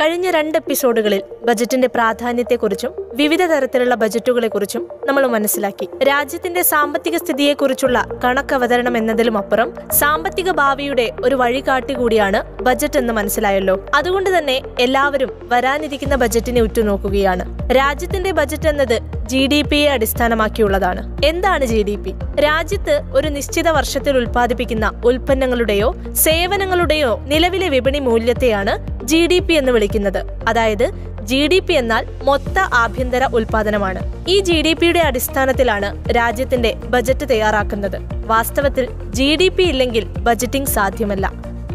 കഴിഞ്ഞ രണ്ട് എപ്പിസോഡുകളിൽ ബജറ്റിന്റെ പ്രാധാന്യത്തെക്കുറിച്ചും വിവിധ തരത്തിലുള്ള ബജറ്റുകളെക്കുറിച്ചും നമ്മൾ മനസ്സിലാക്കി. രാജ്യത്തിന്റെ സാമ്പത്തിക സ്ഥിതിയെക്കുറിച്ചുള്ള കണക്കവതരണം എന്നതിലും അപ്പുറം സാമ്പത്തിക ഭാവിയുടെ ഒരു വഴികാട്ടി കൂടിയാണ് ബജറ്റ് എന്ന് മനസ്സിലായല്ലോ. അതുകൊണ്ട് തന്നെ എല്ലാവരും വരാനിരിക്കുന്ന ബജറ്റിനെ ഉറ്റുനോക്കുകയാണ്. രാജ്യത്തിന്റെ ബജറ്റ് എന്നത് ജി ഡി പിയെ അടിസ്ഥാനമാക്കിയുള്ളതാണ്. എന്താണ് ജി ഡി പി? രാജ്യത്ത് ഒരു നിശ്ചിത വർഷത്തിൽ ഉൽപ്പാദിപ്പിക്കുന്ന ഉൽപ്പന്നങ്ങളുടെയോ സേവനങ്ങളുടെയോ നിലവിലെ വിപണി മൂല്യത്തെയാണ് ജി ഡി പി എന്ന് വിളിക്കുന്നത്. അതായത് ജി ഡി പി എന്നാൽ മൊത്ത ആഭ്യന്തര ഉൽപാദനമാണ്. ഈ ജി ഡി പിയുടെ അടിസ്ഥാനത്തിലാണ് രാജ്യത്തിന്റെ ബജറ്റ് തയ്യാറാക്കുന്നത്. വാസ്തവത്തിൽ ജി ഡി പി ഇല്ലെങ്കിൽ ബജറ്റിംഗ് സാധ്യമല്ല.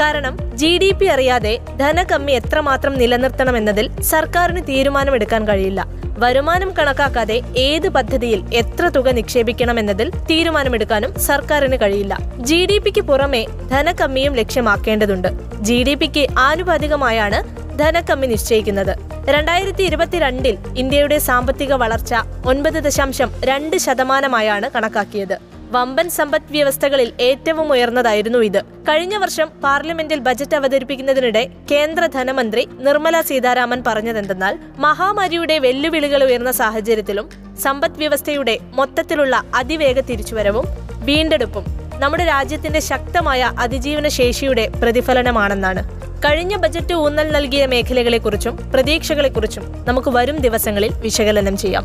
കാരണം ജി ഡി പി അറിയാതെ ധനകമ്മി എത്രമാത്രം നിലനിർത്തണമെന്നതിൽ സർക്കാരിന് തീരുമാനമെടുക്കാൻ കഴിയില്ല. വരുമാനം കണക്കാക്കാതെ ഏത് പദ്ധതിയിൽ എത്ര തുക നിക്ഷേപിക്കണമെന്നതിൽ തീരുമാനമെടുക്കാനും സർക്കാരിന് കഴിയില്ല. ജി ഡി പിക്ക് പുറമെ ധനകമ്മിയും ലക്ഷ്യമാക്കേണ്ടതുണ്ട്. ജി ഡി പിക്ക് ആനുപാതികമായാണ് ധനക്കമ്മി നിശ്ചയിക്കുന്നത്. രണ്ടായിരത്തി ഇരുപത്തിരണ്ടിൽ ഇന്ത്യയുടെ സാമ്പത്തിക വളർച്ച ഒൻപത് ദശാംശം രണ്ട് ശതമാനമായാണ് കണക്കാക്കിയത്. വമ്പൻ സമ്പദ് വ്യവസ്ഥകളിൽ ഏറ്റവും ഉയർന്നതായിരുന്നു ഇത്. കഴിഞ്ഞ വർഷം പാർലമെന്റിൽ ബജറ്റ് അവതരിപ്പിക്കുന്നതിനിടെ കേന്ദ്ര ധനമന്ത്രി നിർമ്മല സീതാരാമൻ പറഞ്ഞതെന്തെന്നാൽ മഹാമാരിയുടെ വെല്ലുവിളികൾ ഉയർന്ന സാഹചര്യത്തിലും സമ്പദ് വ്യവസ്ഥയുടെ മൊത്തത്തിലുള്ള അതിവേഗ തിരിച്ചുവരവും വീണ്ടെടുപ്പും നമ്മുടെ രാജ്യത്തിന്റെ ശക്തമായ അതിജീവന ശേഷിയുടെ പ്രതിഫലനമാണെന്നാണ്. കഴിഞ്ഞ ബജറ്റ് ഊന്നൽ നൽകിയ മേഖലകളെക്കുറിച്ചും പ്രതീക്ഷകളെക്കുറിച്ചും നമുക്ക് വരും ദിവസങ്ങളിൽ വിശകലനം ചെയ്യാം.